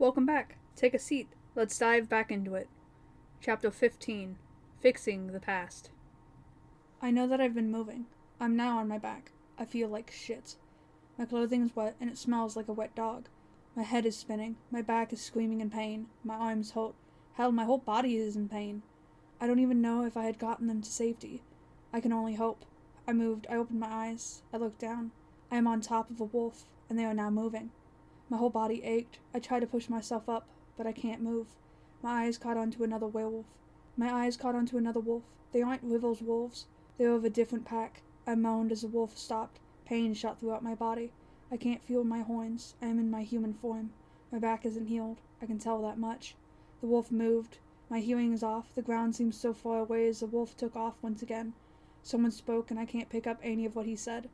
Welcome back. Take a seat. Let's dive back into it. Chapter 15 Fixing the Past. I know that I've been moving. I'm now on my back. I feel like shit. My clothing is wet and it smells like a wet dog. My head is spinning. My back is screaming in pain. My arms hurt. Hell, my whole body is in pain. I don't even know if I had gotten them to safety. I can only hope. I moved. I opened my eyes. I looked down. I am on top of a wolf, and they are now moving. My whole body ached. I tried to push myself up, but I can't move. My eyes caught onto another werewolf. My eyes caught onto another wolf. They aren't Rivel's wolves. They are of a different pack. I moaned as the wolf stopped. Pain shot throughout my body. I can't feel my horns. I am in my human form. My back isn't healed. I can tell that much. The wolf moved. My hearing is off. The ground seems so far away as the wolf took off once again. Someone spoke, and I can't pick up any of what he said.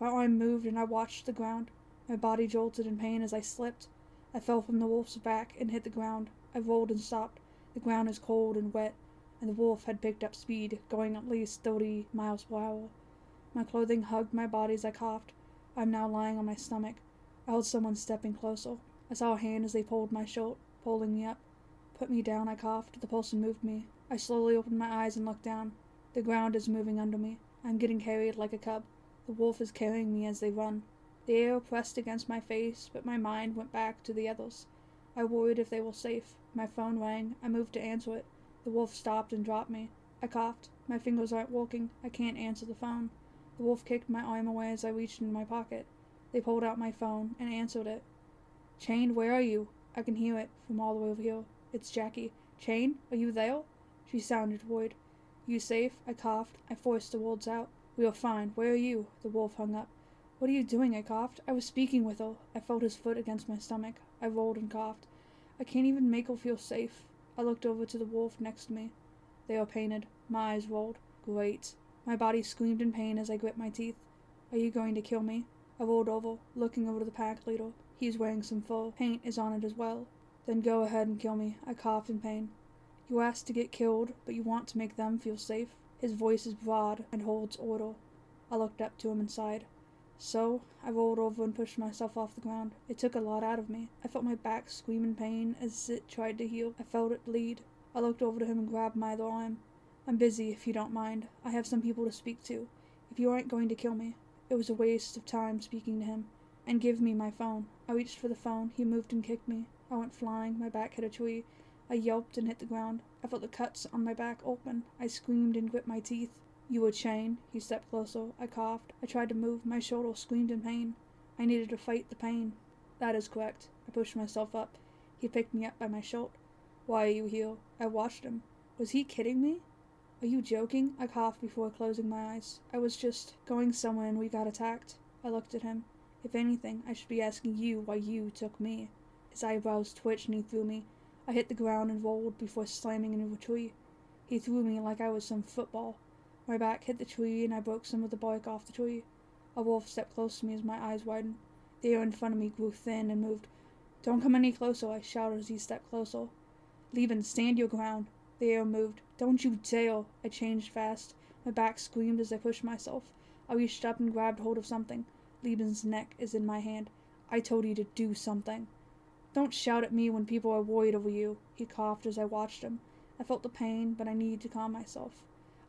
My arm moved, and I watched the ground. My body jolted in pain as I slipped. I fell from the wolf's back and hit the ground. I rolled and stopped. The ground is cold and wet, and the wolf had picked up speed, going at least thirty miles per hour. My clothing hugged my body as I coughed. I am now lying on my stomach. I heard someone stepping closer. I saw a hand as they pulled my shirt, pulling me up. Put me down, I coughed. The person moved me. I slowly opened my eyes and looked down. The ground is moving under me. I am getting carried like a cub. The wolf is carrying me as they run. The air pressed against my face, but my mind went back to the others. I worried if they were safe. My phone rang. I moved to answer it. The wolf stopped and dropped me. I coughed. My fingers aren't working. I can't answer the phone. The wolf kicked my arm away as I reached into my pocket. They pulled out my phone and answered it. Chain, where are you? I can hear it from all the way over here. It's Jackie. Chain, are you there? She sounded worried. You safe? I coughed. I forced the words out. We are fine. Where are you? The wolf hung up. What are you doing? I coughed. I was speaking with her. I felt his foot against my stomach. I rolled and coughed. I can't even make her feel safe. I looked over to the wolf next to me. They are painted. My eyes rolled. Great. My body screamed in pain as I grit my teeth. Are you going to kill me? I rolled over, looking over to the pack leader. He's wearing some fur. Paint is on it as well. Then go ahead and kill me. I coughed in pain. You asked to get killed, but you want to make them feel safe. His voice is broad and holds order. I looked up to him and sighed. So, I rolled over and pushed myself off the ground. It took a lot out of me. I felt my back scream in pain as it tried to heal. I felt it bleed. I looked over to him and grabbed my other arm. I'm busy, if you don't mind. I have some people to speak to. If you aren't going to kill me. It was a waste of time speaking to him. And give me my phone. I reached for the phone. He moved and kicked me. I went flying. My back hit a tree. I yelped and hit the ground. I felt the cuts on my back open. I screamed and grit my teeth. You would chain. He stepped closer. I coughed. I tried to move. My shoulder screamed in pain. I needed to fight the pain. That is correct. I pushed myself up. He picked me up by my shirt. Why are you here? I watched him. Was he kidding me? Are you joking? I coughed before closing my eyes. I was just going somewhere and we got attacked. I looked at him. If anything, I should be asking you why you took me. His eyebrows twitched and he threw me. I hit the ground and rolled before slamming into a tree. He threw me like I was some football. My back hit the tree and I broke some of the bark off the tree. A wolf stepped close to me as my eyes widened. The air in front of me grew thin and moved. Don't come any closer, I shouted as he stepped closer. Lieben, stand your ground. The air moved. Don't you dare! I changed fast. My back screamed as I pushed myself. I reached up and grabbed hold of something. Lieben's neck is in my hand. I told you to do something. Don't shout at me when people are worried over you. He coughed as I watched him. I felt the pain, but I needed to calm myself.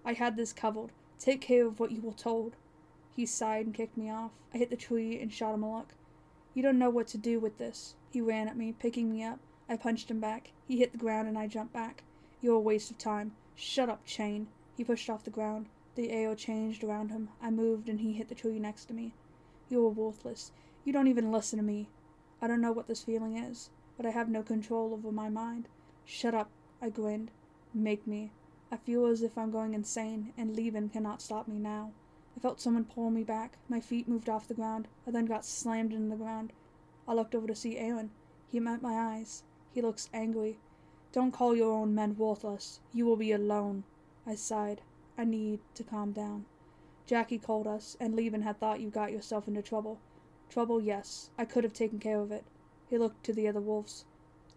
I had this covered. Take care of what you were told. He sighed and kicked me off. I hit the tree and shot him a look. You don't know what to do with this. He ran at me, picking me up. I punched him back. He hit the ground and I jumped back. You're a waste of time. Shut up, Chain. He pushed off the ground. The air changed around him. I moved and he hit the tree next to me. You are worthless. You don't even listen to me. I don't know what this feeling is, but I have no control over my mind. Shut up. I grinned. Make me. I feel as if I'm going insane, and Lieben cannot stop me now. I felt someone pull me back. My feet moved off the ground. I then got slammed into the ground. I looked over to see Aaron. He met my eyes. He looks angry. Don't call your own men worthless. You will be alone. I sighed. I need to calm down. Jackie called us, and Lieben had thought you got yourself into trouble. Trouble, yes. I could have taken care of it. He looked to the other wolves.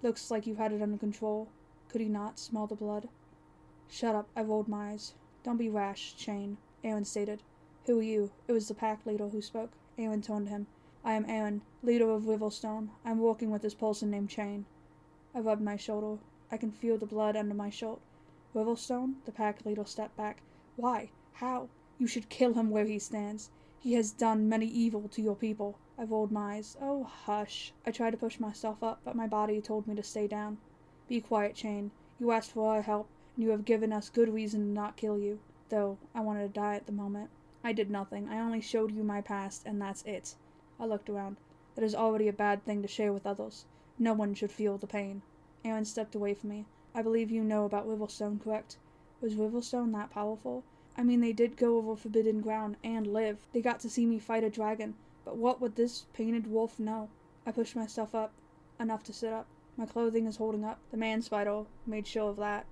Looks like you had it under control. Could he not smell the blood? Shut up. I rolled my eyes. Don't be rash, Chain, Aaron stated. Who are you? It was the pack leader who spoke. Aaron turned to him. I am Aaron, leader of Riverstone. I'm working with this person named Chain. I rubbed my shoulder. I can feel the blood under my shirt. Riverstone? The pack leader stepped back. Why? How? You should kill him where he stands. He has done many evil to your people. I rolled my eyes. Oh, hush. I tried to push myself up, but my body told me to stay down. Be quiet, Chain. You asked for our help, and you have given us good reason to not kill you. Though, I wanted to die at the moment. I did nothing. I only showed you my past, and that's it. I looked around. That is already a bad thing to share with others. No one should feel the pain. Aaron stepped away from me. I believe you know about Riverstone, correct? Was Riverstone that powerful? I mean, they did go over forbidden ground and live. They got to see me fight a dragon. But what would this painted wolf know? I pushed myself up, enough to sit up. My clothing is holding up. The man spider made sure of that.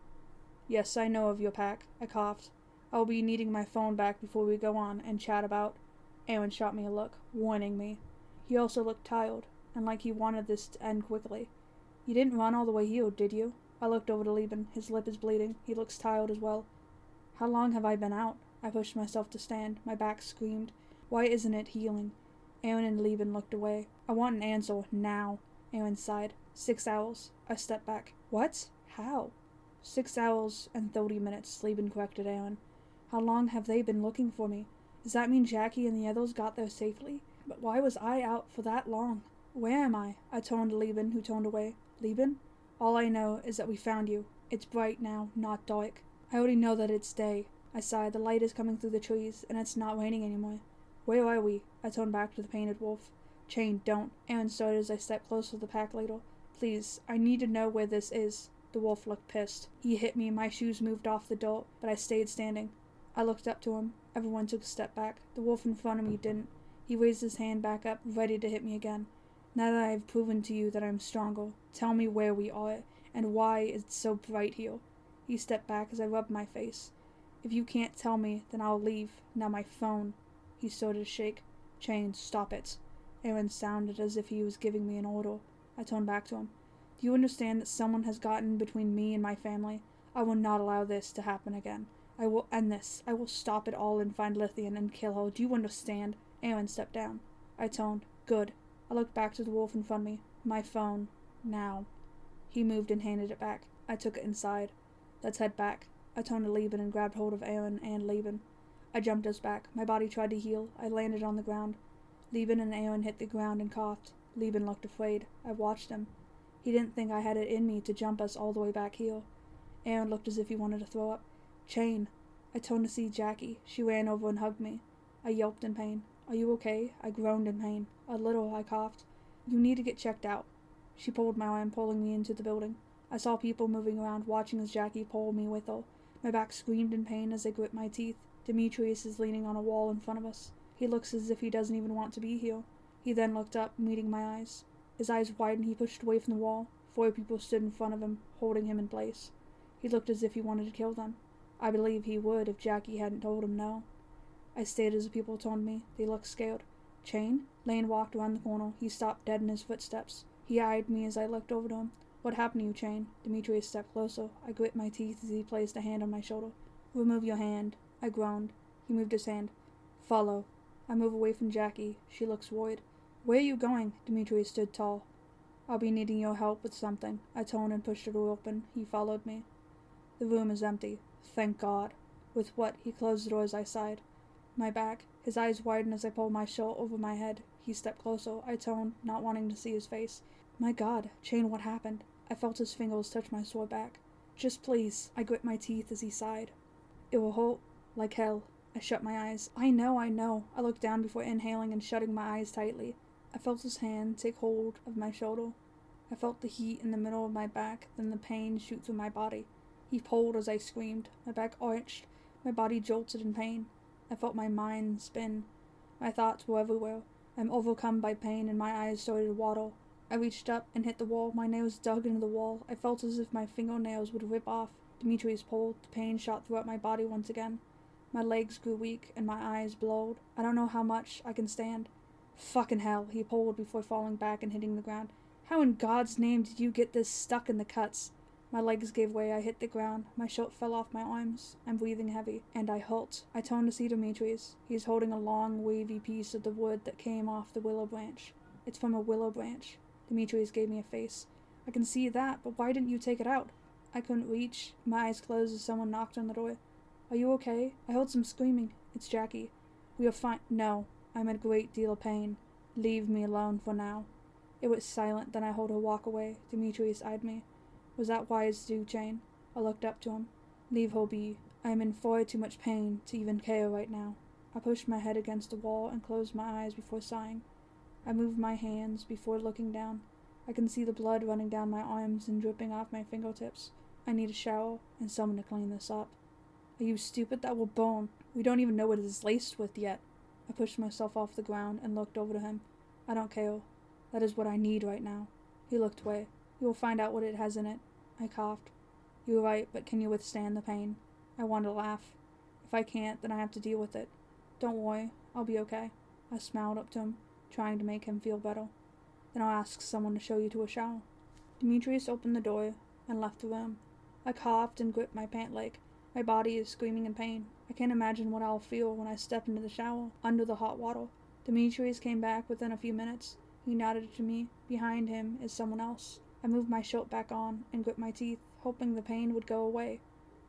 Yes, I know of your pack. I coughed. I'll be needing my phone back before we go on and chat about. Aaron shot me a look, warning me. He also looked tired, and like he wanted this to end quickly. You didn't run all the way here, did you? I looked over to Lieben. His lip is bleeding. He looks tired as well. How long have I been out? I pushed myself to stand. My back screamed. Why isn't it healing? Aaron and Lieben looked away. I want an answer now. Aaron sighed. Six hours. I stepped back. What? How? Six hours and thirty minutes, Lieben corrected Aaron. How long have they been looking for me? Does that mean Jackie and the others got there safely? But why was I out for that long? Where am I? I turned to Lieben, who turned away. Lieben? All I know is that we found you. It's bright now, not dark. I already know that it's day. I sighed. The light is coming through the trees, and it's not raining anymore. Where are we? I turned back to the painted wolf. Chain, don't. Aaron started as I stepped closer to the pack leader. Please, I need to know where this is. The wolf looked pissed. He hit me, and my shoes moved off the dirt, but I stayed standing. I looked up to him. Everyone took a step back. The wolf in front of me didn't. He raised his hand back up, ready to hit me again. Now that I have proven to you that I am stronger, tell me where we are, and why it's so bright here. He stepped back as I rubbed my face. If you can't tell me, then I'll leave. Now my phone. He started to shake. Chain, stop it. Aaron sounded as if he was giving me an order. I turned back to him. Do you understand that someone has gotten between me and my family? I will not allow this to happen again. I will end this. I will stop it all and find Lithian and kill her. Do you understand? Aaron stepped down. I toned. Good. I looked back to the wolf in front of me. My phone. Now. He moved and handed it back. I took it inside. Let's head back. I turned to Lieben and grabbed hold of Aaron and Lieben. I jumped us back. My body tried to heal. I landed on the ground. Lieben and Aaron hit the ground and coughed. Lieben looked afraid. I watched him. He didn't think I had it in me to jump us all the way back here. Aaron looked as if he wanted to throw up. Chain. I turned to see Jackie. She ran over and hugged me. I yelped in pain. Are you okay? I groaned in pain. A little, I coughed. You need to get checked out. She pulled my arm, pulling me into the building. I saw people moving around, watching as Jackie pulled me with her. My back screamed in pain as I gripped my teeth. Demetrius is leaning on a wall in front of us. He looks as if he doesn't even want to be here. He then looked up, meeting my eyes. His eyes widened, he pushed away from the wall. Four people stood in front of him, holding him in place. He looked as if he wanted to kill them. I believe he would if Jackie hadn't told him no. I stayed as the people turned me. They looked scared. Chain? Lane walked around the corner. He stopped dead in his footsteps. He eyed me as I looked over to him. What happened to you, Chain? Demetrius stepped closer. I grit my teeth as he placed a hand on my shoulder. Remove your hand. I groaned. He moved his hand. Follow. I move away from Jackie. She looks worried. Where are you going? Demetrius stood tall. I'll be needing your help with something. I turned and pushed the door open. He followed me. The room is empty. Thank God. With what? He closed the door as I sighed. My back. His eyes widened as I pulled my shawl over my head. He stepped closer. I turned, not wanting to see his face. My God, Chain, what happened? I felt his fingers touch my sore back. Just please. I grit my teeth as he sighed. It will hurt like hell. I shut my eyes. I know, I know. I looked down before inhaling and shutting my eyes tightly. I felt his hand take hold of my shoulder. I felt the heat in the middle of my back, then the pain shoot through my body. He pulled as I screamed. My back arched. My body jolted in pain. I felt my mind spin. My thoughts were everywhere. I'm overcome by pain and my eyes started to water. I reached up and hit the wall. My nails dug into the wall. I felt as if my fingernails would rip off. Demetrius pulled. The pain shot throughout my body once again. My legs grew weak and my eyes blurred. I don't know how much I can stand. Fucking hell, he pulled before falling back and hitting the ground. How in God's name did you get this stuck in the cuts? My legs gave way. I hit the ground. My shirt fell off my arms. I'm breathing heavy, and I halt. I turn to see Demetrius. He is holding a long, wavy piece of the wood that came off the willow branch. It's from a willow branch. Demetrius gave me a face. I can see that, but why didn't you take it out? I couldn't reach. My eyes closed as someone knocked on the door. Are you okay? I heard some screaming. It's Jackie. We are fine. No, I'm in a great deal of pain. Leave me alone for now. It was silent, then I heard her walk away. Demetrius eyed me. Was that wise do, Jane? I looked up to him. Leave her be. I am in far too much pain to even care right now. I pushed my head against the wall and closed my eyes before sighing. I moved my hands before looking down. I can see the blood running down my arms and dripping off my fingertips. I need a shower and someone to clean this up. Are you stupid? That will burn. We don't even know what it is laced with yet. I pushed myself off the ground and looked over to him. I don't care. That is what I need right now. He looked away. You will find out what it has in it. I coughed. You are right, but can you withstand the pain? I want to laugh. If I can't, then I have to deal with it. Don't worry, I'll be okay. I smiled up to him, trying to make him feel better. Then I'll ask someone to show you to a shower. Demetrius opened the door and left the room. I coughed and gripped my pant leg. My body is screaming in pain. I can't imagine what I'll feel when I step into the shower, under the hot water. Demetrius came back within a few minutes. He nodded to me. Behind him is someone else. I moved my shirt back on and gripped my teeth, hoping the pain would go away.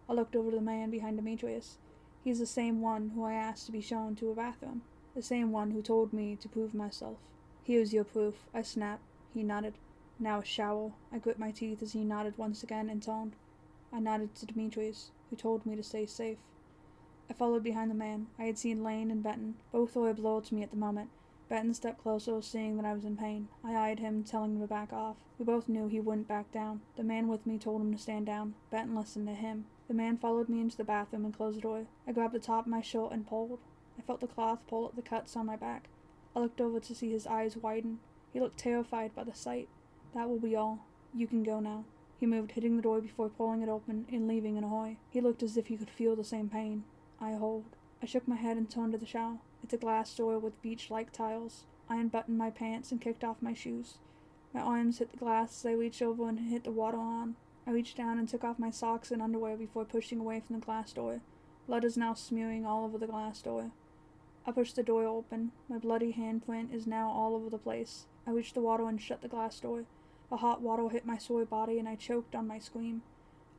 I looked over to the man behind Demetrius. He's the same one who I asked to be shown to a bathroom, the same one who told me to prove myself. Here's your proof, I snapped. He nodded. Now a shower. I gripped my teeth as he nodded once again and toned. I nodded to Demetrius who told me to stay safe. I followed behind the man. I had seen Lane and Benton. Both were a blow to me at the moment. Benton stepped closer, seeing that I was in pain. I eyed him, telling him to back off. We both knew he wouldn't back down. The man with me told him to stand down. Benton listened to him. The man followed me into the bathroom and closed the door. I grabbed the top of my shirt and pulled. I felt the cloth pull at the cuts on my back. I looked over to see his eyes widen. He looked terrified by the sight. That will be all. You can go now. He moved, hitting the door before pulling it open and leaving in a hurry. He looked as if he could feel the same pain. I hold. I shook my head and turned to the shower. It's a glass door with beach like tiles. I unbuttoned my pants and kicked off my shoes. My arms hit the glass as I reached over and hit the water on. I reached down and took off my socks and underwear before pushing away from the glass door. Blood is now smearing all over the glass door. I pushed the door open. My bloody handprint is now all over the place. I reached the water and shut the glass door. A hot water hit my sore body and I choked on my scream.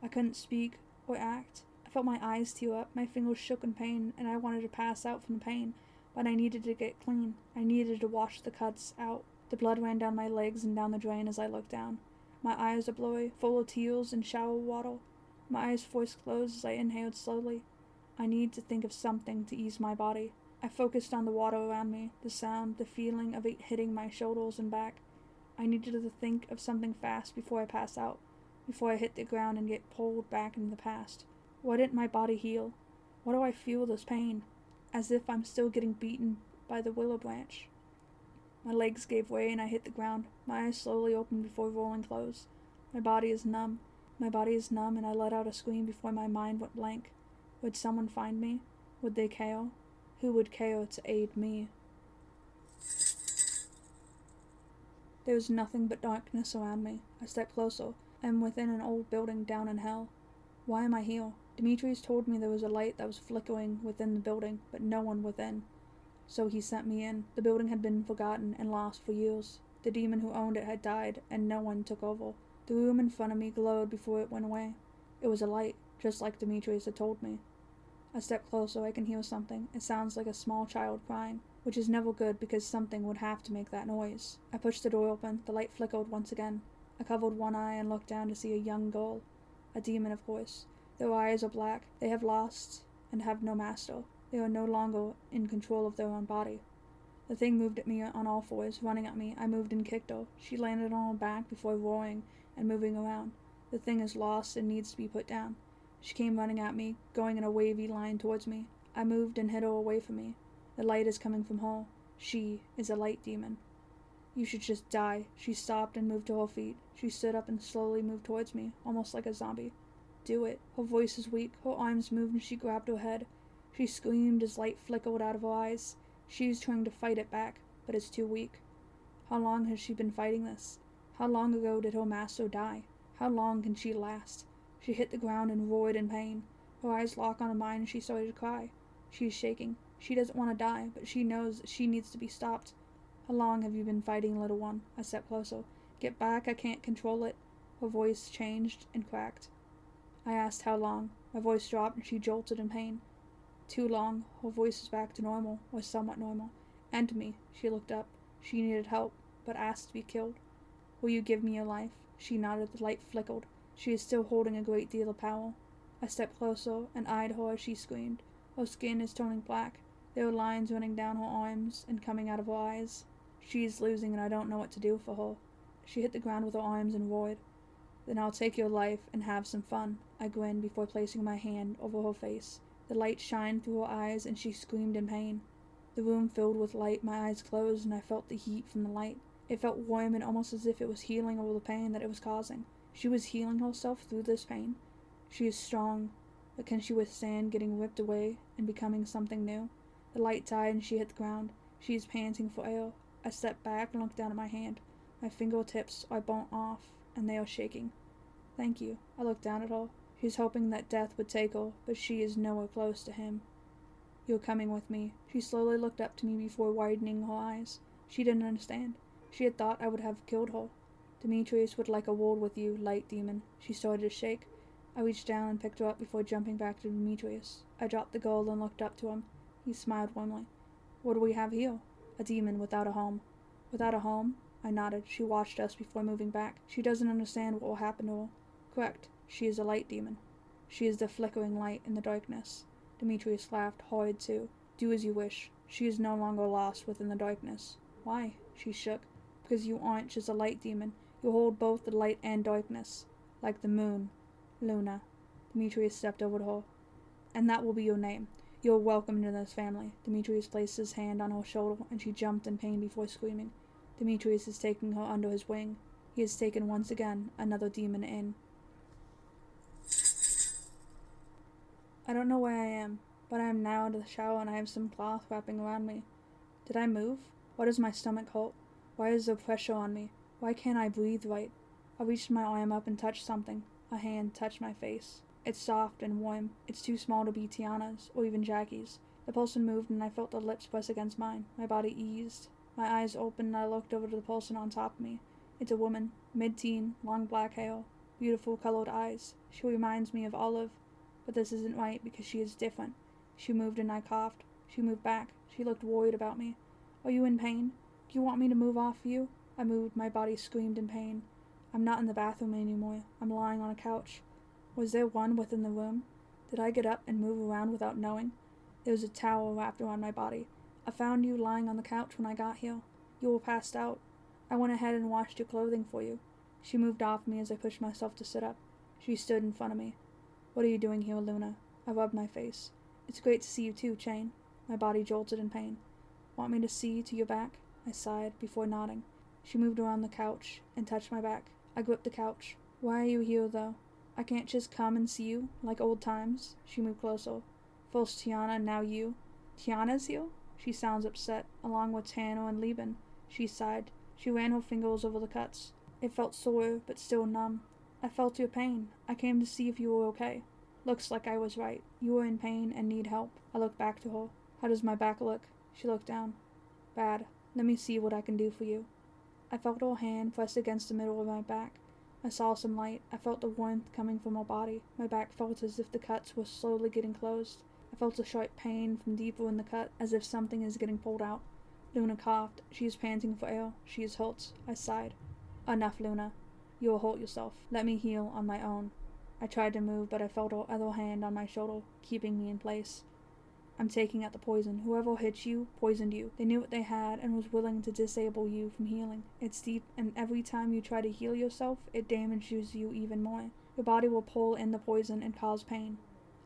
I couldn't speak or act. I felt my eyes tear up, my fingers shook in pain, and I wanted to pass out from the pain, but I needed to get clean. I needed to wash the cuts out. The blood ran down my legs and down the drain as I looked down. My eyes are blurry, full of tears and shower water. My eyes forced closed as I inhaled slowly. I need to think of something to ease my body. I focused on the water around me, the sound, the feeling of it hitting my shoulders and back. I needed to think of something fast before I pass out, before I hit the ground and get pulled back into the past. Why didn't my body heal? Why do I feel this pain? As if I'm still getting beaten by the willow branch. My legs gave way and I hit the ground. My eyes slowly opened before rolling close. My body is numb. My body is numb and I let out a scream before my mind went blank. Would someone find me? Would they care? Who would care to aid me? There was nothing but darkness around me. I stepped closer. I am within an old building down in hell. Why am I here? Demetrius told me there was a light that was flickering within the building, but no one within. So he sent me in. The building had been forgotten and lost for years. The demon who owned it had died, and no one took over. The room in front of me glowed before it went away. It was a light, just like Demetrius had told me. I step closer, I can hear something. It sounds like a small child crying which is never good because something would have to make that noise. I pushed the door open, the light flickered once again. I covered one eye and looked down to see a young girl. A demon, of course. Their eyes are black. They have lost and have no master. They are no longer in control of their own body. The thing moved at me on all fours, running at me. I moved and kicked her. She landed on her back before roaring and moving around. The thing is lost and needs to be put down. She came running at me, going in a wavy line towards me. I moved and hid her away from me. The light is coming from her. She is a light demon. You should just die. She stopped and moved to her feet. She stood up and slowly moved towards me, almost like a zombie. Do it. Her voice is weak. Her arms moved and she grabbed her head. She screamed as light flickered out of her eyes. She is trying to fight it back, but is too weak. How long has she been fighting this? How long ago did her master die? How long can she last? She hit the ground and roared in pain. Her eyes locked on mine and she started to cry. She shaking. She doesn't want to die, but she knows she needs to be stopped. How long have you been fighting, little one? I stepped closer. Get back, I can't control it. Her voice changed and cracked. I asked how long. My voice dropped and she jolted in pain. Too long. Her voice was back to normal, or somewhat normal. And to me. She looked up. She needed help, but asked to be killed. Will you give me your life? She nodded. The light flickered. She is still holding a great deal of power. I stepped closer and eyed her as she screamed. Her skin is turning black. There are lines running down her arms and coming out of her eyes. She is losing, and I don't know what to do for her. She hit the ground with her arms and roared. Then I'll take your life and have some fun. I grinned before placing my hand over her face. The light shined through her eyes, and she screamed in pain. The room filled with light, my eyes closed, and I felt the heat from the light. It felt warm and almost as if it was healing all the pain that it was causing. She was healing herself through this pain. She is strong, but can she withstand getting ripped away and becoming something new? The light died and she hit the ground. She is panting for air. I step back and looked down at my hand. My fingertips are burnt off, and they are shaking. Thank you. I look down at her. She is hoping that death would take her, but she is nowhere close to him. You're coming with me. She slowly looked up to me before widening her eyes. She didn't understand. She had thought I would have killed her. Demetrius would like a word with you, light demon. She started to shake. I reached down and picked her up before jumping back to Demetrius. I dropped the gold and looked up to him. He smiled warmly. What do we have here? A demon without a home. Without a home? I nodded. She watched us before moving back. She doesn't understand what will happen to her. Correct. She is a light demon. She is the flickering light in the darkness. Demetrius laughed hard too. Do as you wish. She is no longer lost within the darkness. Why? She shook. Because you aren't just a light demon. You hold both the light and darkness. Like the moon. Luna. Demetrius stepped over to her. And that will be your name. You are welcome into this family. Demetrius placed his hand on her shoulder, and she jumped in pain before screaming. Demetrius is taking her under his wing. He has taken once again another demon in. I don't know where I am, but I am now in the shower and I have some cloth wrapping around me. Did I move? Why does my stomach hurt? Why is there pressure on me? Why can't I breathe right? I reached my arm up and touched something. A hand touched my face. It's soft and warm. It's too small to be Tiana's or even Jackie's. The person moved and I felt the lips press against mine. My body eased. My eyes opened and I looked over to the person on top of me. It's a woman, mid teen, long black hair, beautiful colored eyes. She reminds me of Olive, but this isn't right because she is different. She moved and I coughed. She moved back. She looked worried about me. Are you in pain? Do you want me to move off you? I moved. My body screamed in pain. I'm not in the bathroom anymore. I'm lying on a couch. Was there one within the room? Did I get up and move around without knowing? There was a towel wrapped around my body. I found you lying on the couch when I got here. You were passed out. I went ahead and washed your clothing for you. She moved off me as I pushed myself to sit up. She stood in front of me. What are you doing here, Luna? I rubbed my face. It's great to see you too, Chain. My body jolted in pain. Want me to see to your back? I sighed before nodding. She moved around the couch and touched my back. I gripped the couch. Why are you here, though? I can't just come and see you, like old times. She moved closer. First Tiana, now you. Tiana's here? She sounds upset, along with Tano and Lieben. She sighed. She ran her fingers over the cuts. It felt sore, but still numb. I felt your pain. I came to see if you were okay. Looks like I was right. You were in pain and need help. I looked back to her. How does my back look? She looked down. Bad. Let me see what I can do for you. I felt her hand pressed against the middle of my back. I saw some light. I felt the warmth coming from my body. My back felt as if the cuts were slowly getting closed. I felt a sharp pain from deeper in the cut, as if something is getting pulled out. Luna coughed. She is panting for air. She is hurt. I sighed. Enough, Luna. You will hurt yourself. Let me heal on my own. I tried to move, but I felt her other hand on my shoulder, keeping me in place. I'm taking out the poison. Whoever hit you poisoned you. They knew what they had and was willing to disable you from healing. It's deep, and every time you try to heal yourself, it damages you even more. Your body will pull in the poison and cause pain.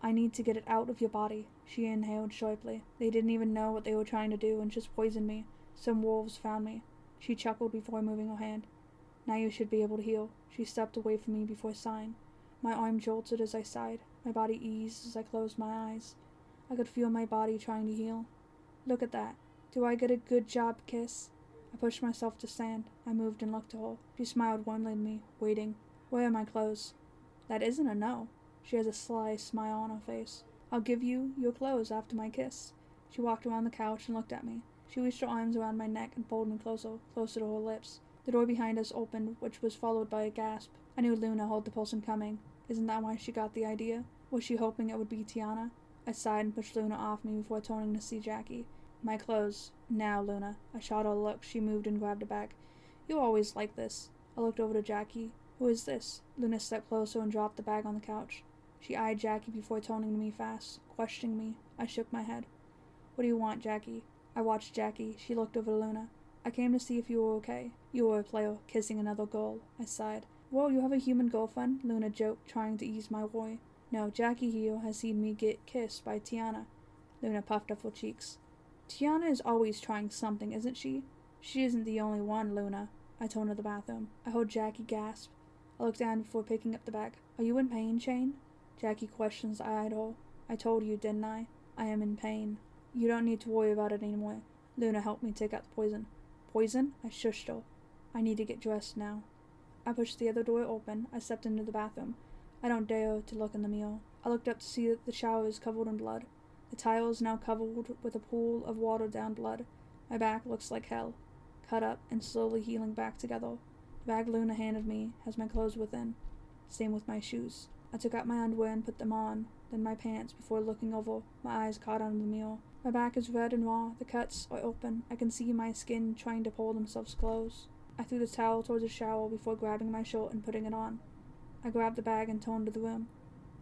I need to get it out of your body. She inhaled sharply. They didn't even know what they were trying to do and just poisoned me. Some wolves found me. She chuckled before moving her hand. Now you should be able to heal. She stepped away from me before sighing. My arm jolted as I sighed. My body eased as I closed my eyes. I could feel my body trying to heal. Look at that. Do I get a good job kiss? I pushed myself to stand. I moved and looked at her. She smiled warmly at me, waiting. Where are my clothes? That isn't a no. She has a sly smile on her face. I'll give you your clothes after my kiss. She walked around the couch and looked at me. She reached her arms around my neck and pulled me closer, closer to her lips. The door behind us opened, which was followed by a gasp. I knew Luna held the person coming. Isn't that why she got the idea? Was she hoping it would be Tiana? I sighed and pushed Luna off me before turning to see Jackie. My clothes. Now, Luna. I shot a look. She moved and grabbed a bag. You always like this. I looked over to Jackie. Who is this? Luna stepped closer and dropped the bag on the couch. She eyed Jackie before turning to me fast, questioning me. I shook my head. What do you want, Jackie? I watched Jackie. She looked over to Luna. I came to see if you were okay. You were a player, kissing another girl. I sighed. Well, you have a human girlfriend? Luna joked, trying to ease my worry. No, Jackie here has seen me get kissed by Tiana. Luna puffed up her cheeks. Tiana is always trying something, isn't she? She isn't the only one, Luna. I turned to the bathroom. I heard Jackie gasp. I looked down before picking up the bag. Are you in pain, Chain? Jackie questions eyed her. I told you, didn't I? I am in pain. You don't need to worry about it anymore. Luna helped me take out the poison. Poison? I shushed her. I need to get dressed now. I pushed the other door open. I stepped into the bathroom. I don't dare to look in the mirror. I looked up to see that the shower is covered in blood. The tile is now covered with a pool of watered down blood. My back looks like hell, cut up and slowly healing back together. The bag Luna handed me has my clothes within. Same with my shoes. I took out my underwear and put them on, then my pants before looking over. My eyes caught on the mirror. My back is red and raw. The cuts are open. I can see my skin trying to pull themselves close. I threw the towel towards the shower before grabbing my shirt and putting it on. I grabbed the bag and turned to the room.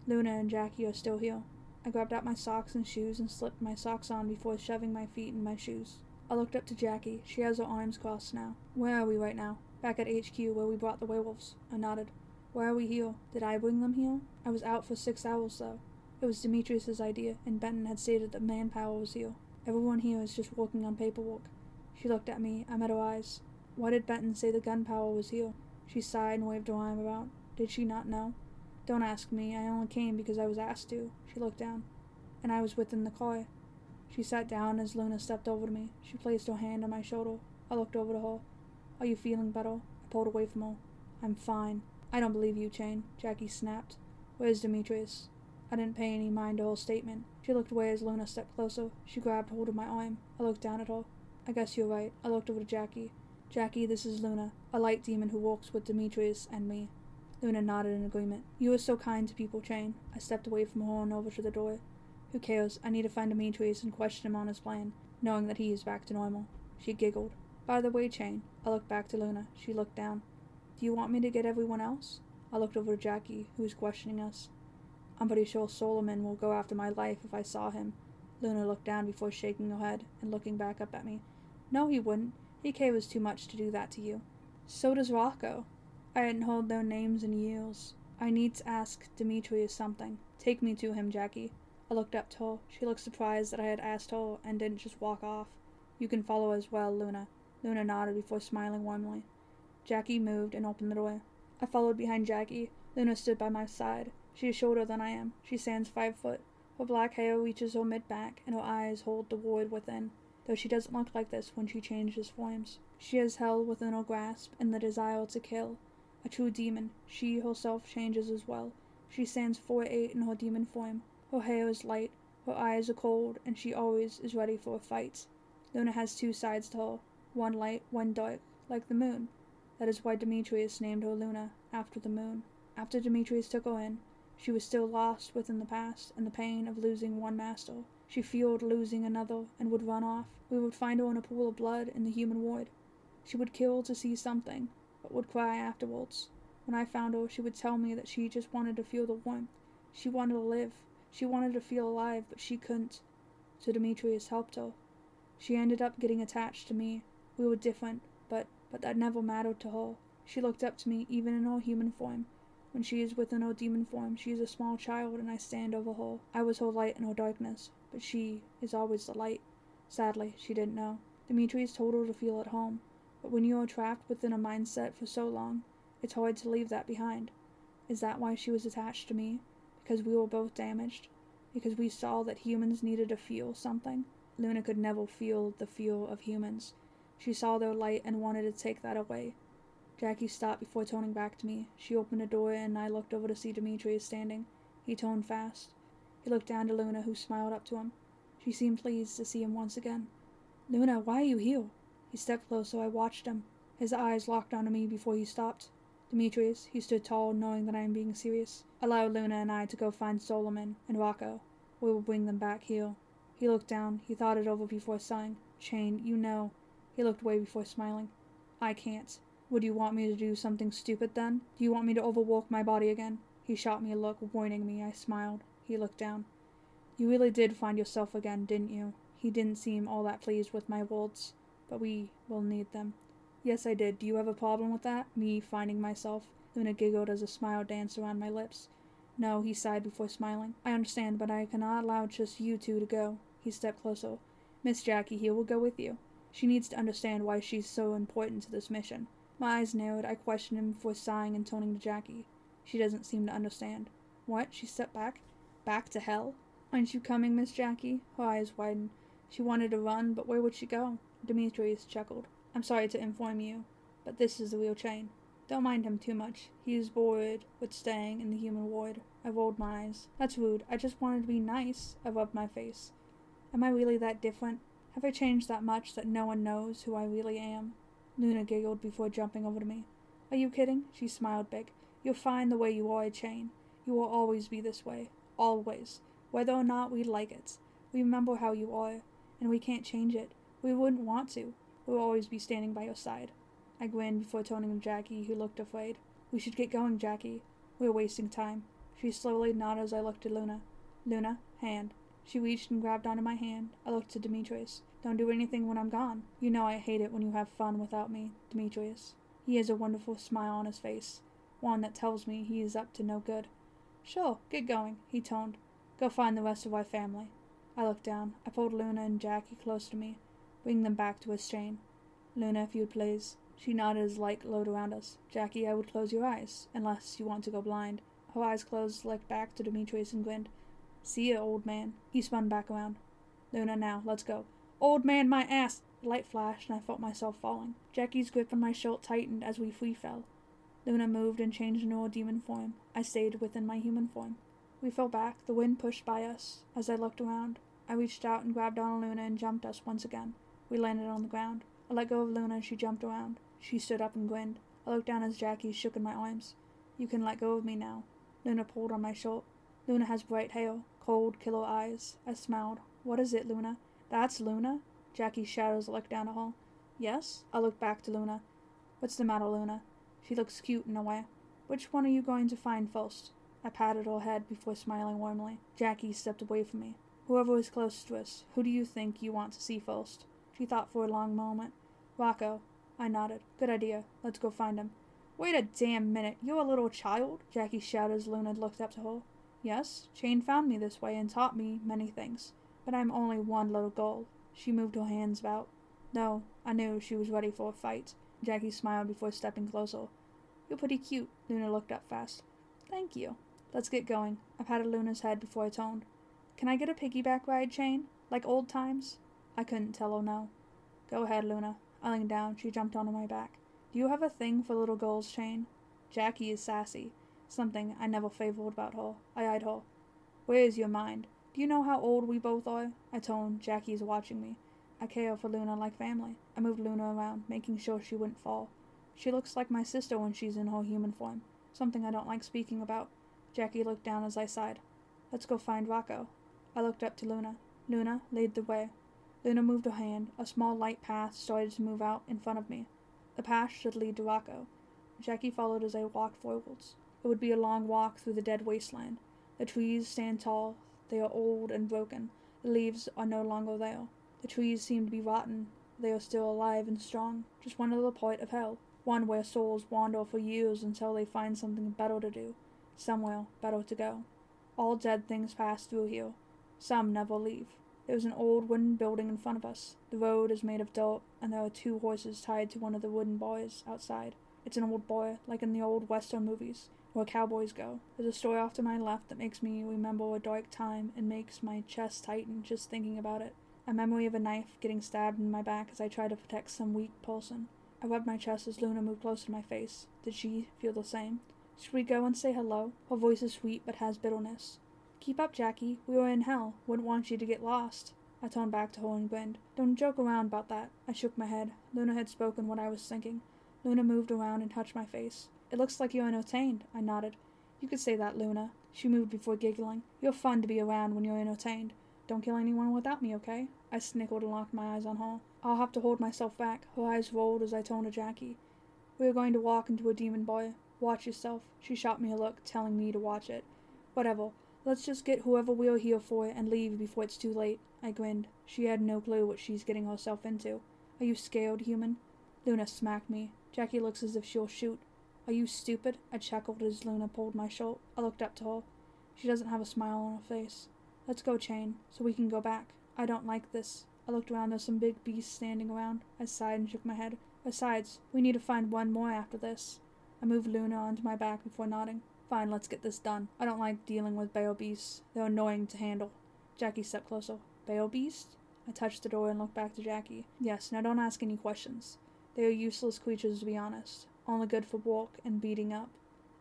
Luna and Jackie are still here. I grabbed out my socks and shoes and slipped my socks on before shoving my feet in my shoes. I looked up to Jackie. She has her arms crossed now. Where are we right now? Back at HQ where we brought the werewolves. I nodded. Why are we here? Did I bring them here? I was out for six hours, though. It was Demetrius's idea, and Benton had stated that manpower was here. Everyone here is just working on paperwork. She looked at me. I met her eyes. Why did Benton say the gunpowder was here? She sighed and waved her arm about. Did she not know? Don't ask me. I only came because I was asked to. She looked down. And I was within the car. She sat down as Luna stepped over to me. She placed her hand on my shoulder. I looked over to her. Are you feeling better? I pulled away from her. I'm fine. I don't believe you, Chain. Jackie snapped. Where's Demetrius? I didn't pay any mind to her statement. She looked away as Luna stepped closer. She grabbed hold of my arm. I looked down at her. I guess you're right. I looked over to Jackie. Jackie, this is Luna, a light demon who walks with Demetrius and me. Luna nodded in agreement. You are so kind to people, Chain. I stepped away from her and over to the door. Who cares? I need to find Demetrius and question him on his plan, knowing that he is back to normal. She giggled. By the way, Chain. I looked back to Luna. She looked down. Do you want me to get everyone else? I looked over to Jackie, who was questioning us. I'm pretty sure Solomon will go after my life if I saw him. Luna looked down before shaking her head and looking back up at me. No, he wouldn't. He cares too much to do that to you. So does Rocco. I hadn't heard their names in years. I need to ask Demetrius something. Take me to him, Jackie. I looked up to her. She looked surprised that I had asked her and didn't just walk off. You can follow as well, Luna. Luna nodded before smiling warmly. Jackie moved and opened the door. I followed behind Jackie. Luna stood by my side. She is shorter than I am. She stands five foot. Her black hair reaches her mid back, and her eyes hold the void within, though she doesn't look like this when she changes forms. She has hell within her grasp and the desire to kill. A true demon, she herself changes as well. She stands four eight in her demon form. Her hair is light, her eyes are cold, and she always is ready for a fight. Luna has two sides to her, one light, one dark, like the moon. That is why Demetrius named her Luna, after the moon. After Demetrius took her in, she was still lost within the past and the pain of losing one master. She feared losing another and would run off. We would find her in a pool of blood in the human ward. She would kill to see something, but would cry afterwards. When I found her, she would tell me that she just wanted to feel the warmth. She wanted to live. She wanted to feel alive, but she couldn't. So Demetrius helped her. She ended up getting attached to me. We were different, but but that never mattered to her. She looked up to me even in her human form. When she is within her demon form, she is a small child, and I stand over her. I was her light in her darkness, but she is always the light. Sadly, she didn't know. Demetrius told her to feel at home, but when you are trapped within a mindset for so long, it's hard to leave that behind. Is that why she was attached to me? Because we were both damaged? Because we saw that humans needed to feel something? Luna could never feel the feel of humans. She saw their light and wanted to take that away. Jackie stopped before turning back to me. She opened a door and I looked over to see Demetrius standing. He toned fast. He looked down to Luna, who smiled up to him. She seemed pleased to see him once again. Luna, why are you here? He stepped close, so I watched him. His eyes locked onto me before he stopped. Demetrius, he stood tall, knowing that I am being serious. Allow Luna and I to go find Solomon and Rocco. We will bring them back here. He looked down. He thought it over before sighing. Chain, you know. He looked away before smiling. I can't. Would you want me to do something stupid then? Do you want me to overwork my body again? He shot me a look, warning me. I smiled. He looked down. You really did find yourself again, didn't you? He didn't seem all that pleased with my words, but we will need them. Yes, I did. Do you have a problem with that? Me finding myself? Luna giggled as a smile danced around my lips. No, he sighed before smiling. I understand, but I cannot allow just you two to go. He stepped closer. Miss Jackie here will go with you. She needs to understand why she's so important to this mission. My eyes narrowed. I questioned him before sighing and turning to Jackie. She doesn't seem to understand. What? She stepped back. Back to hell? Aren't you coming, Miss Jackie? Her eyes widened. She wanted to run, but where would she go? Demetrius chuckled. I'm sorry to inform you, but this is the real chain. Don't mind him too much. He is bored with staying in the human ward. I rolled my eyes. That's rude. I just wanted to be nice. I rubbed my face. Am I really that different? Have I changed that much that no one knows who I really am? Luna giggled before jumping over to me. Are you kidding? She smiled big. You're fine the way you are, Chain. You will always be this way. Always. Whether or not we like it. We remember how you are, and we can't change it. We wouldn't want to. We'll always be standing by your side. I grinned before turning to Jackie, who looked afraid. We should get going, Jackie. We're wasting time. She slowly nodded as I looked at Luna. Luna, hand. She reached and grabbed onto my hand. I looked to Demetrius. Don't do anything when I'm gone. You know I hate it when you have fun without me, Demetrius. He has a wonderful smile on his face, one that tells me he is up to no good. Sure, get going, he toned. Go find the rest of our family. I looked down. I pulled Luna and Jackie close to me. Bring them back to his chain. Luna, if you'd please. She nodded as light glowed around us. Jackie, I would close your eyes, unless you want to go blind. Her eyes closed, looked back to Demetrius and grinned. See ya, old man. He spun back around. Luna, now, let's go. Old man, my ass! The light flashed, and I felt myself falling. Jackie's grip on my shirt tightened as we free fell. Luna moved and changed into a demon form. I stayed within my human form. We fell back, the wind pushed by us. As I looked around, I reached out and grabbed on Luna and jumped us once again. We landed on the ground. I let go of Luna and she jumped around. She stood up and grinned. I looked down as Jackie shook in my arms. You can let go of me now. Luna pulled on my shirt. Luna has bright hair, cold, killer eyes. I smiled. What is it, Luna? That's Luna? Jackie's shadows looked down the hall. Yes? I looked back to Luna. What's the matter, Luna? She looks cute in a way. Which one are you going to find first? I patted her head before smiling warmly. Jackie stepped away from me. Whoever is closest to us, who do you think you want to see first? She thought for a long moment. Rocco. I nodded. Good idea. Let's go find him. Wait a damn minute. You're a little child? Jackie shouted as Luna looked up to her. Yes, Chain found me this way and taught me many things. But I'm only one little girl. She moved her hands about. No, I knew she was ready for a fight. Jackie smiled before stepping closer. You're pretty cute. Luna looked up fast. Thank you. Let's get going. I patted Luna's head before I toned. Can I get a piggyback ride, Chain? Like old times? I couldn't tell her no. Go ahead, Luna. I leaned down. She jumped onto my back. Do you have a thing for little girls, Chain? Jackie is sassy. Something I never favored about her. I eyed her. Where is your mind? Do you know how old we both are? I toned. Jackie is watching me. I care for Luna like family. I moved Luna around, making sure she wouldn't fall. She looks like my sister when she's in her human form. Something I don't like speaking about. Jackie looked down as I sighed. Let's go find Rocco. I looked up to Luna. Luna laid the way. Luna moved her hand. A small light path started to move out in front of me. The path should lead to Rocco. Jackie followed as I walked forwards. It would be a long walk through the dead wasteland. The trees stand tall. They are old and broken. The leaves are no longer there. The trees seem to be rotten. They are still alive and strong. Just one little point of hell. One where souls wander for years until they find something better to do. Somewhere better to go. All dead things pass through here. Some never leave. There is an old wooden building in front of us. The road is made of dirt, and there are two horses tied to one of the wooden bars outside. It's an old bar, like in the old western movies, where cowboys go. There's a story off to my left that makes me remember a dark time and makes my chest tighten just thinking about it. A memory of a knife getting stabbed in my back as I tried to protect some weak person. I rubbed my chest as Luna moved close to my face. Did she feel the same? Should we go and say hello? Her voice is sweet but has bitterness. Keep up, Jackie. We were in hell. Wouldn't want you to get lost. I turned back to her and grinned. Don't joke around about that. I shook my head. Luna had spoken what I was thinking. Luna moved around and touched my face. It looks like you're entertained. I nodded. You could say that, Luna. She moved before giggling. You're fun to be around when you're entertained. Don't kill anyone without me, okay? I snickered and locked my eyes on her. I'll have to hold myself back. Her eyes rolled as I turned to Jackie. We are going to walk into a demon boy. Watch yourself. She shot me a look, telling me to watch it. Whatever. Let's just get whoever we're here for and leave before it's too late. I grinned. She had no clue what she's getting herself into. Are you scared, human? Luna smacked me. Jackie looks as if she'll shoot. Are you stupid? I chuckled as Luna pulled my shirt. I looked up to her. She doesn't have a smile on her face. Let's go, Chain, so we can go back. I don't like this. I looked around. There's some big beasts standing around. I sighed and shook my head. Besides, we need to find one more after this. I moved Luna onto my back before nodding. Fine, let's get this done. I don't like dealing with Bayo beasts. They're annoying to handle. Jackie stepped closer. Bayo beast? I touched the door and looked back to Jackie. Yes, now don't ask any questions. They are useless creatures, to be honest. Only good for walk and beating up.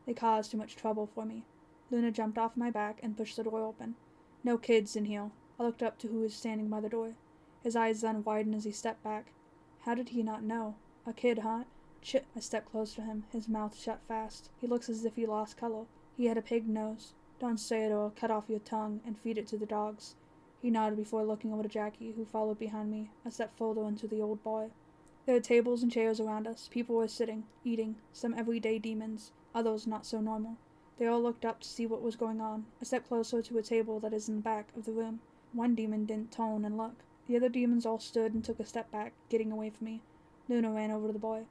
They cause too much trouble for me. Luna jumped off my back and pushed the door open. No kids in here. I looked up to who was standing by the door. His eyes then widened as he stepped back. How did he not know? A kid, huh? Chit. I stepped close to him, his mouth shut fast. He looks as if he lost color. He had a pig nose. Don't say it or I'll cut off your tongue and feed it to the dogs. He nodded before looking over to Jackie, who followed behind me. I stepped further into the old boy. There were tables and chairs around us. People were sitting, eating, some everyday demons, others not so normal. They all looked up to see what was going on. I stepped closer to a table that is in the back of the room. One demon didn't turn and look. The other demons all stood and took a step back, getting away from me. Luna ran over to the boy.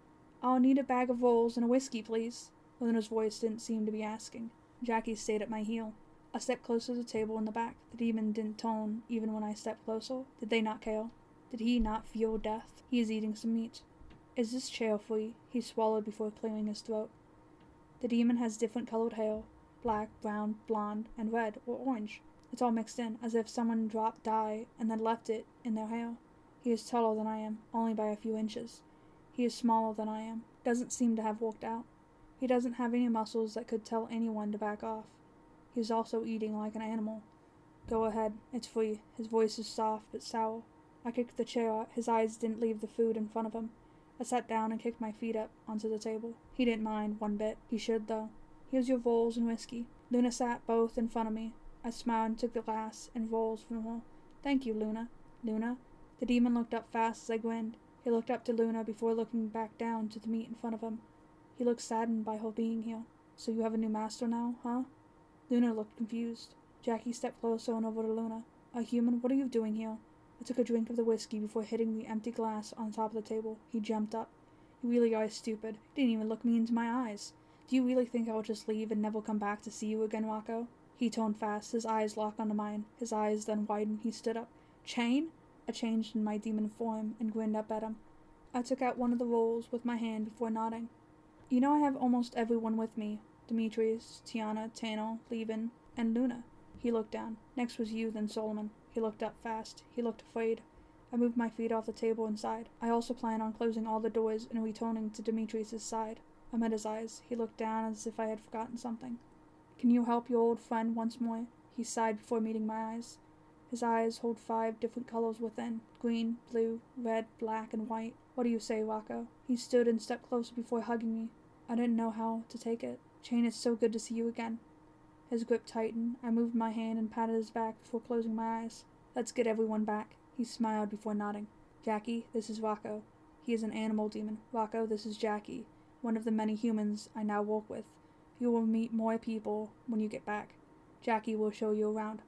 I'll need a bag of rolls and a whiskey, please. Luna's voice didn't seem to be asking. Jackie stayed at my heel. I stepped closer to the table in the back. The demon didn't tone, even when I stepped closer. Did they not care? Did he not feel death? He is eating some meat. Is this chair? He swallowed before clearing his throat. The demon has different colored hair black, brown, blonde, and red or orange. It's all mixed in, as if someone dropped dye and then left it in their hair. He is taller than I am, only by a few inches. He is smaller than I am, doesn't seem to have worked out. He doesn't have any muscles that could tell anyone to back off. He is also eating like an animal. Go ahead, it's free. His voice is soft but sour. I kicked the chair. His eyes didn't leave the food in front of him. I sat down and kicked my feet up onto the table. He didn't mind one bit. He should, though. Here's your rolls and whiskey. Luna sat both in front of me. I smiled and took the glass and rolls from her. Thank you, Luna. Luna? The demon looked up fast as I grinned. He looked up to Luna before looking back down to the meat in front of him. He looked saddened by her being here. So you have a new master now, huh? Luna looked confused. Jackie stepped closer and over to Luna. A human, what are you doing here? I took a drink of the whiskey before hitting the empty glass on top of the table. He jumped up. You really are stupid. You didn't even look me into my eyes. Do you really think I will just leave and never come back to see you again, Rocco? He toned fast, his eyes locked onto mine. His eyes then widened. He stood up. Chain? I changed in my demon form and grinned up at him. I took out one of the rolls with my hand before nodding. You know I have almost everyone with me, Demetrius, Tiana, Tano, Levin, and Luna. He looked down. Next was you, then Solomon. He looked up fast. He looked afraid. I moved my feet off the table and sighed. I also plan on closing all the doors and returning to Demetrius's side. I met his eyes. He looked down as if I had forgotten something. Can you help your old friend once more? He sighed before meeting my eyes. His eyes hold five different colors within green, blue, red, black, and white. What do you say, Rocco? He stood and stepped closer before hugging me. I didn't know how to take it. Chain, it's so good to see you again. His grip tightened. I moved my hand and patted his back before closing my eyes. Let's get everyone back. He smiled before nodding. Jackie, this is Rocco. He is an animal demon. Rocco, this is Jackie, one of the many humans I now work with. You will meet more people when you get back. Jackie will show you around.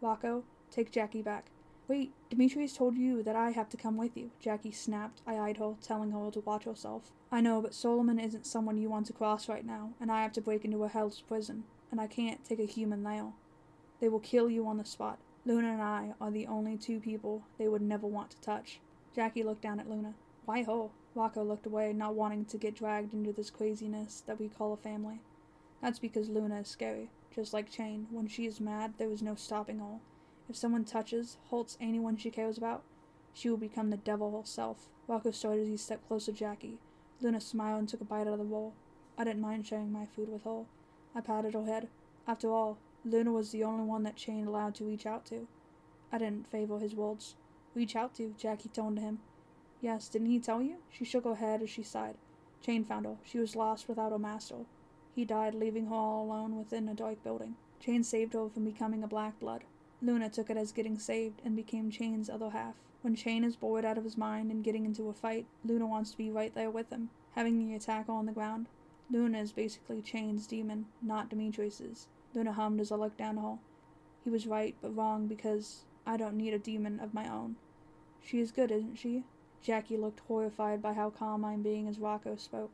Rocco, take Jackie back. Wait, Demetrius told you that I have to come with you. Jackie snapped. I eyed her, telling her to watch herself. I know, but Solomon isn't someone you want to cross right now, and I have to break into a hell's prison, and I can't take a human there. They will kill you on the spot. Luna and I are the only two people they would never want to touch. Jackie looked down at Luna. Why her? Rocco looked away, not wanting to get dragged into this craziness that we call a family. That's because Luna is scary. Just like Chain, when she is mad, there is no stopping her. If someone touches, halts anyone she cares about, she will become the devil herself. Rocco started as he stepped close to Jackie. Luna smiled and took a bite out of the roll. I didn't mind sharing my food with her. I patted her head. After all, Luna was the only one that Chain allowed to reach out to. I didn't favor his words. Reach out to, Jackie toned to him. Yes, didn't he tell you? She shook her head as she sighed. Chain found her. She was lost without her master. He died, leaving her all alone within a dark building. Chain saved her from becoming a Black Blood. Luna took it as getting saved and became Chain's other half. When Chain is bored out of his mind and getting into a fight, Luna wants to be right there with him, having the attacker on the ground. Luna is basically Chain's demon, not Demetrius's. Luna hummed as I looked down the hall. He was right, but wrong because I don't need a demon of my own. She is good, isn't she? Jackie looked horrified by how calm I'm being as Rocco spoke.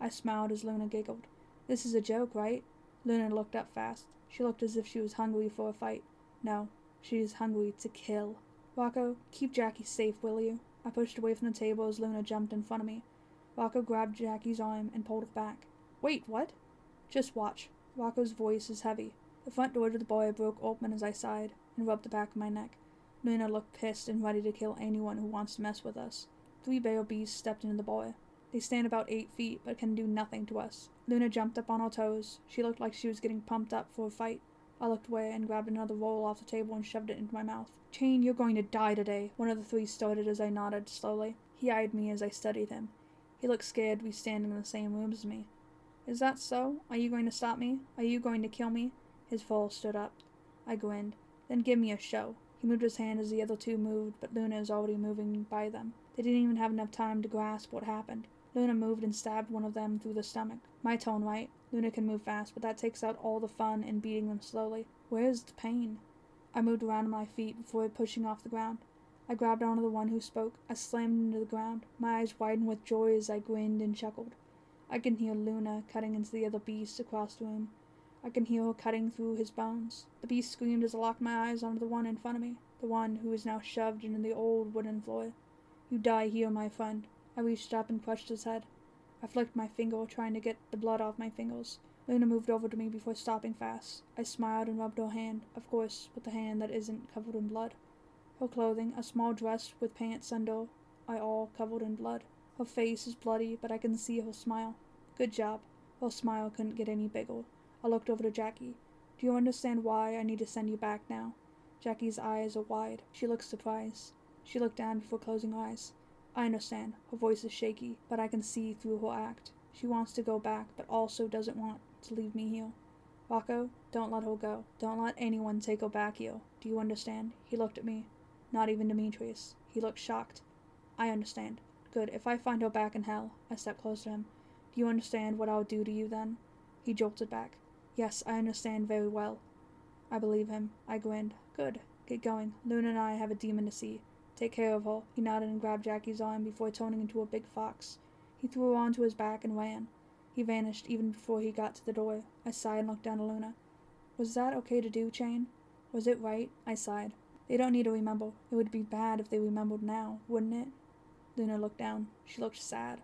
I smiled as Luna giggled. This is a joke, right? Luna looked up fast. She looked as if she was hungry for a fight. No, she is hungry to kill. Rocco, keep Jackie safe, will you? I pushed away from the table as Luna jumped in front of me. Rocco grabbed Jackie's arm and pulled it back. Wait, what? Just watch. Rocco's voice is heavy. The front door to the bar broke open as I sighed and rubbed the back of my neck. Luna looked pissed and ready to kill anyone who wants to mess with us. Three bear beasts stepped into the bar. They stand about eight feet but can do nothing to us. Luna jumped up on her toes. She looked like she was getting pumped up for a fight. I looked away and grabbed another roll off the table and shoved it into my mouth. Chain, you're going to die today. One of the three started as I nodded slowly. He eyed me as I studied him. He looked scared to be standing in the same room as me. Is that so? Are you going to stop me? Are you going to kill me? His foal stood up. I grinned. Then give me a show. He moved his hand as the other two moved, but Luna is already moving by them. They didn't even have enough time to grasp what happened. Luna moved and stabbed one of them through the stomach. My tone, right? Luna can move fast, but that takes out all the fun in beating them slowly. Where's the pain? I moved around on my feet before pushing off the ground. I grabbed onto the one who spoke. I slammed into the ground. My eyes widened with joy as I grinned and chuckled. I can hear Luna cutting into the other beast across the room. I can hear her cutting through his bones. The beast screamed as I locked my eyes onto the one in front of me, the one who was now shoved into the old wooden floor. You die here, my friend. I reached up and crushed his head. I flicked my finger, trying to get the blood off my fingers. Luna moved over to me before stopping fast. I smiled and rubbed her hand, of course, with the hand that isn't covered in blood. Her clothing, a small dress with pants under, are all covered in blood. Her face is bloody, but I can see her smile. Good job. Her smile couldn't get any bigger. I looked over to Jackie. Do you understand why I need to send you back now? Jackie's eyes are wide. She looks surprised. She looked down before closing her eyes. I understand. Her voice is shaky, but I can see through her act. She wants to go back, but also doesn't want to leave me here. Rocco, don't let her go. Don't let anyone take her back here. Do you understand? He looked at me. Not even Demetrius. He looked shocked. I understand. Good. If I find her back in hell, I stepped close to him. Do you understand what I'll do to you then? He jolted back. Yes, I understand very well. I believe him. I grinned. Good. Get going. Luna and I have a demon to see. Take care of her. He nodded and grabbed Jackie's arm before turning into a big fox. He threw her onto his back and ran. He vanished even before he got to the door. I sighed and looked down at Luna. Was that okay to do, Chain? Was it right? I sighed. They don't need to remember. It would be bad if they remembered now, wouldn't it? Luna looked down. She looked sad.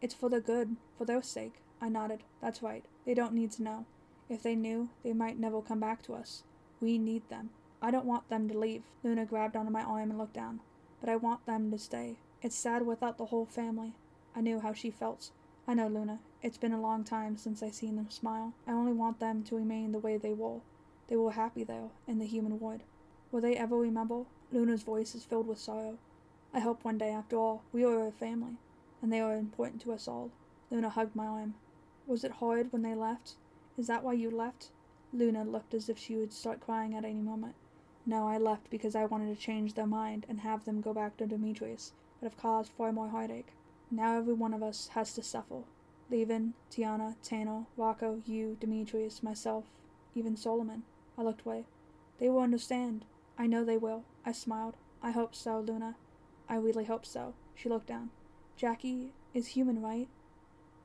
It's for their good, for their sake. I nodded. That's right. They don't need to know. If they knew, they might never come back to us. We need them. I don't want them to leave. Luna grabbed onto my arm and looked down. But I want them to stay. It's sad without the whole family. I knew how she felt. I know, Luna. It's been a long time since I've seen them smile. I only want them to remain the way they were. They were happy there, in the human wood. Will they ever remember? Luna's voice is filled with sorrow. I hope one day, after all, we are a family, and they are important to us all. Luna hugged my arm. Was it hard when they left? Is that why you left? Luna looked as if she would start crying at any moment. No, I left because I wanted to change their mind and have them go back to Demetrius, but have caused far more heartache. Now every one of us has to suffer. Levin, Tiana, Tanner, Rocco, you, Demetrius, myself, even Solomon. I looked away. They will understand. I know they will. I smiled. I hope so, Luna. I really hope so. She looked down. Jackie is human, right?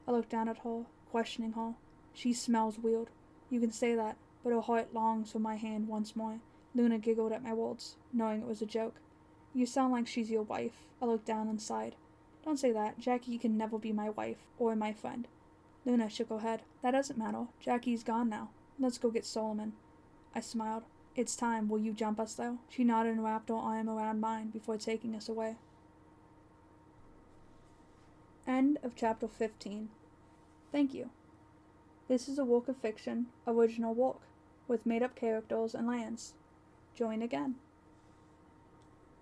I looked down at her, questioning her. She smells weird. You can say that, but her heart longs for my hand once more. Luna giggled at my words, knowing it was a joke. You sound like she's your wife. I looked down and sighed. Don't say that. Jackie can never be my wife or my friend. Luna shook her head. That doesn't matter. Jackie's gone now. Let's go get Solomon. I smiled. It's time. Will you jump us, though? She nodded and wrapped her arm around mine before taking us away. End of chapter 15. Thank you. This is a work of fiction, original work, with made up characters and lands. Join again.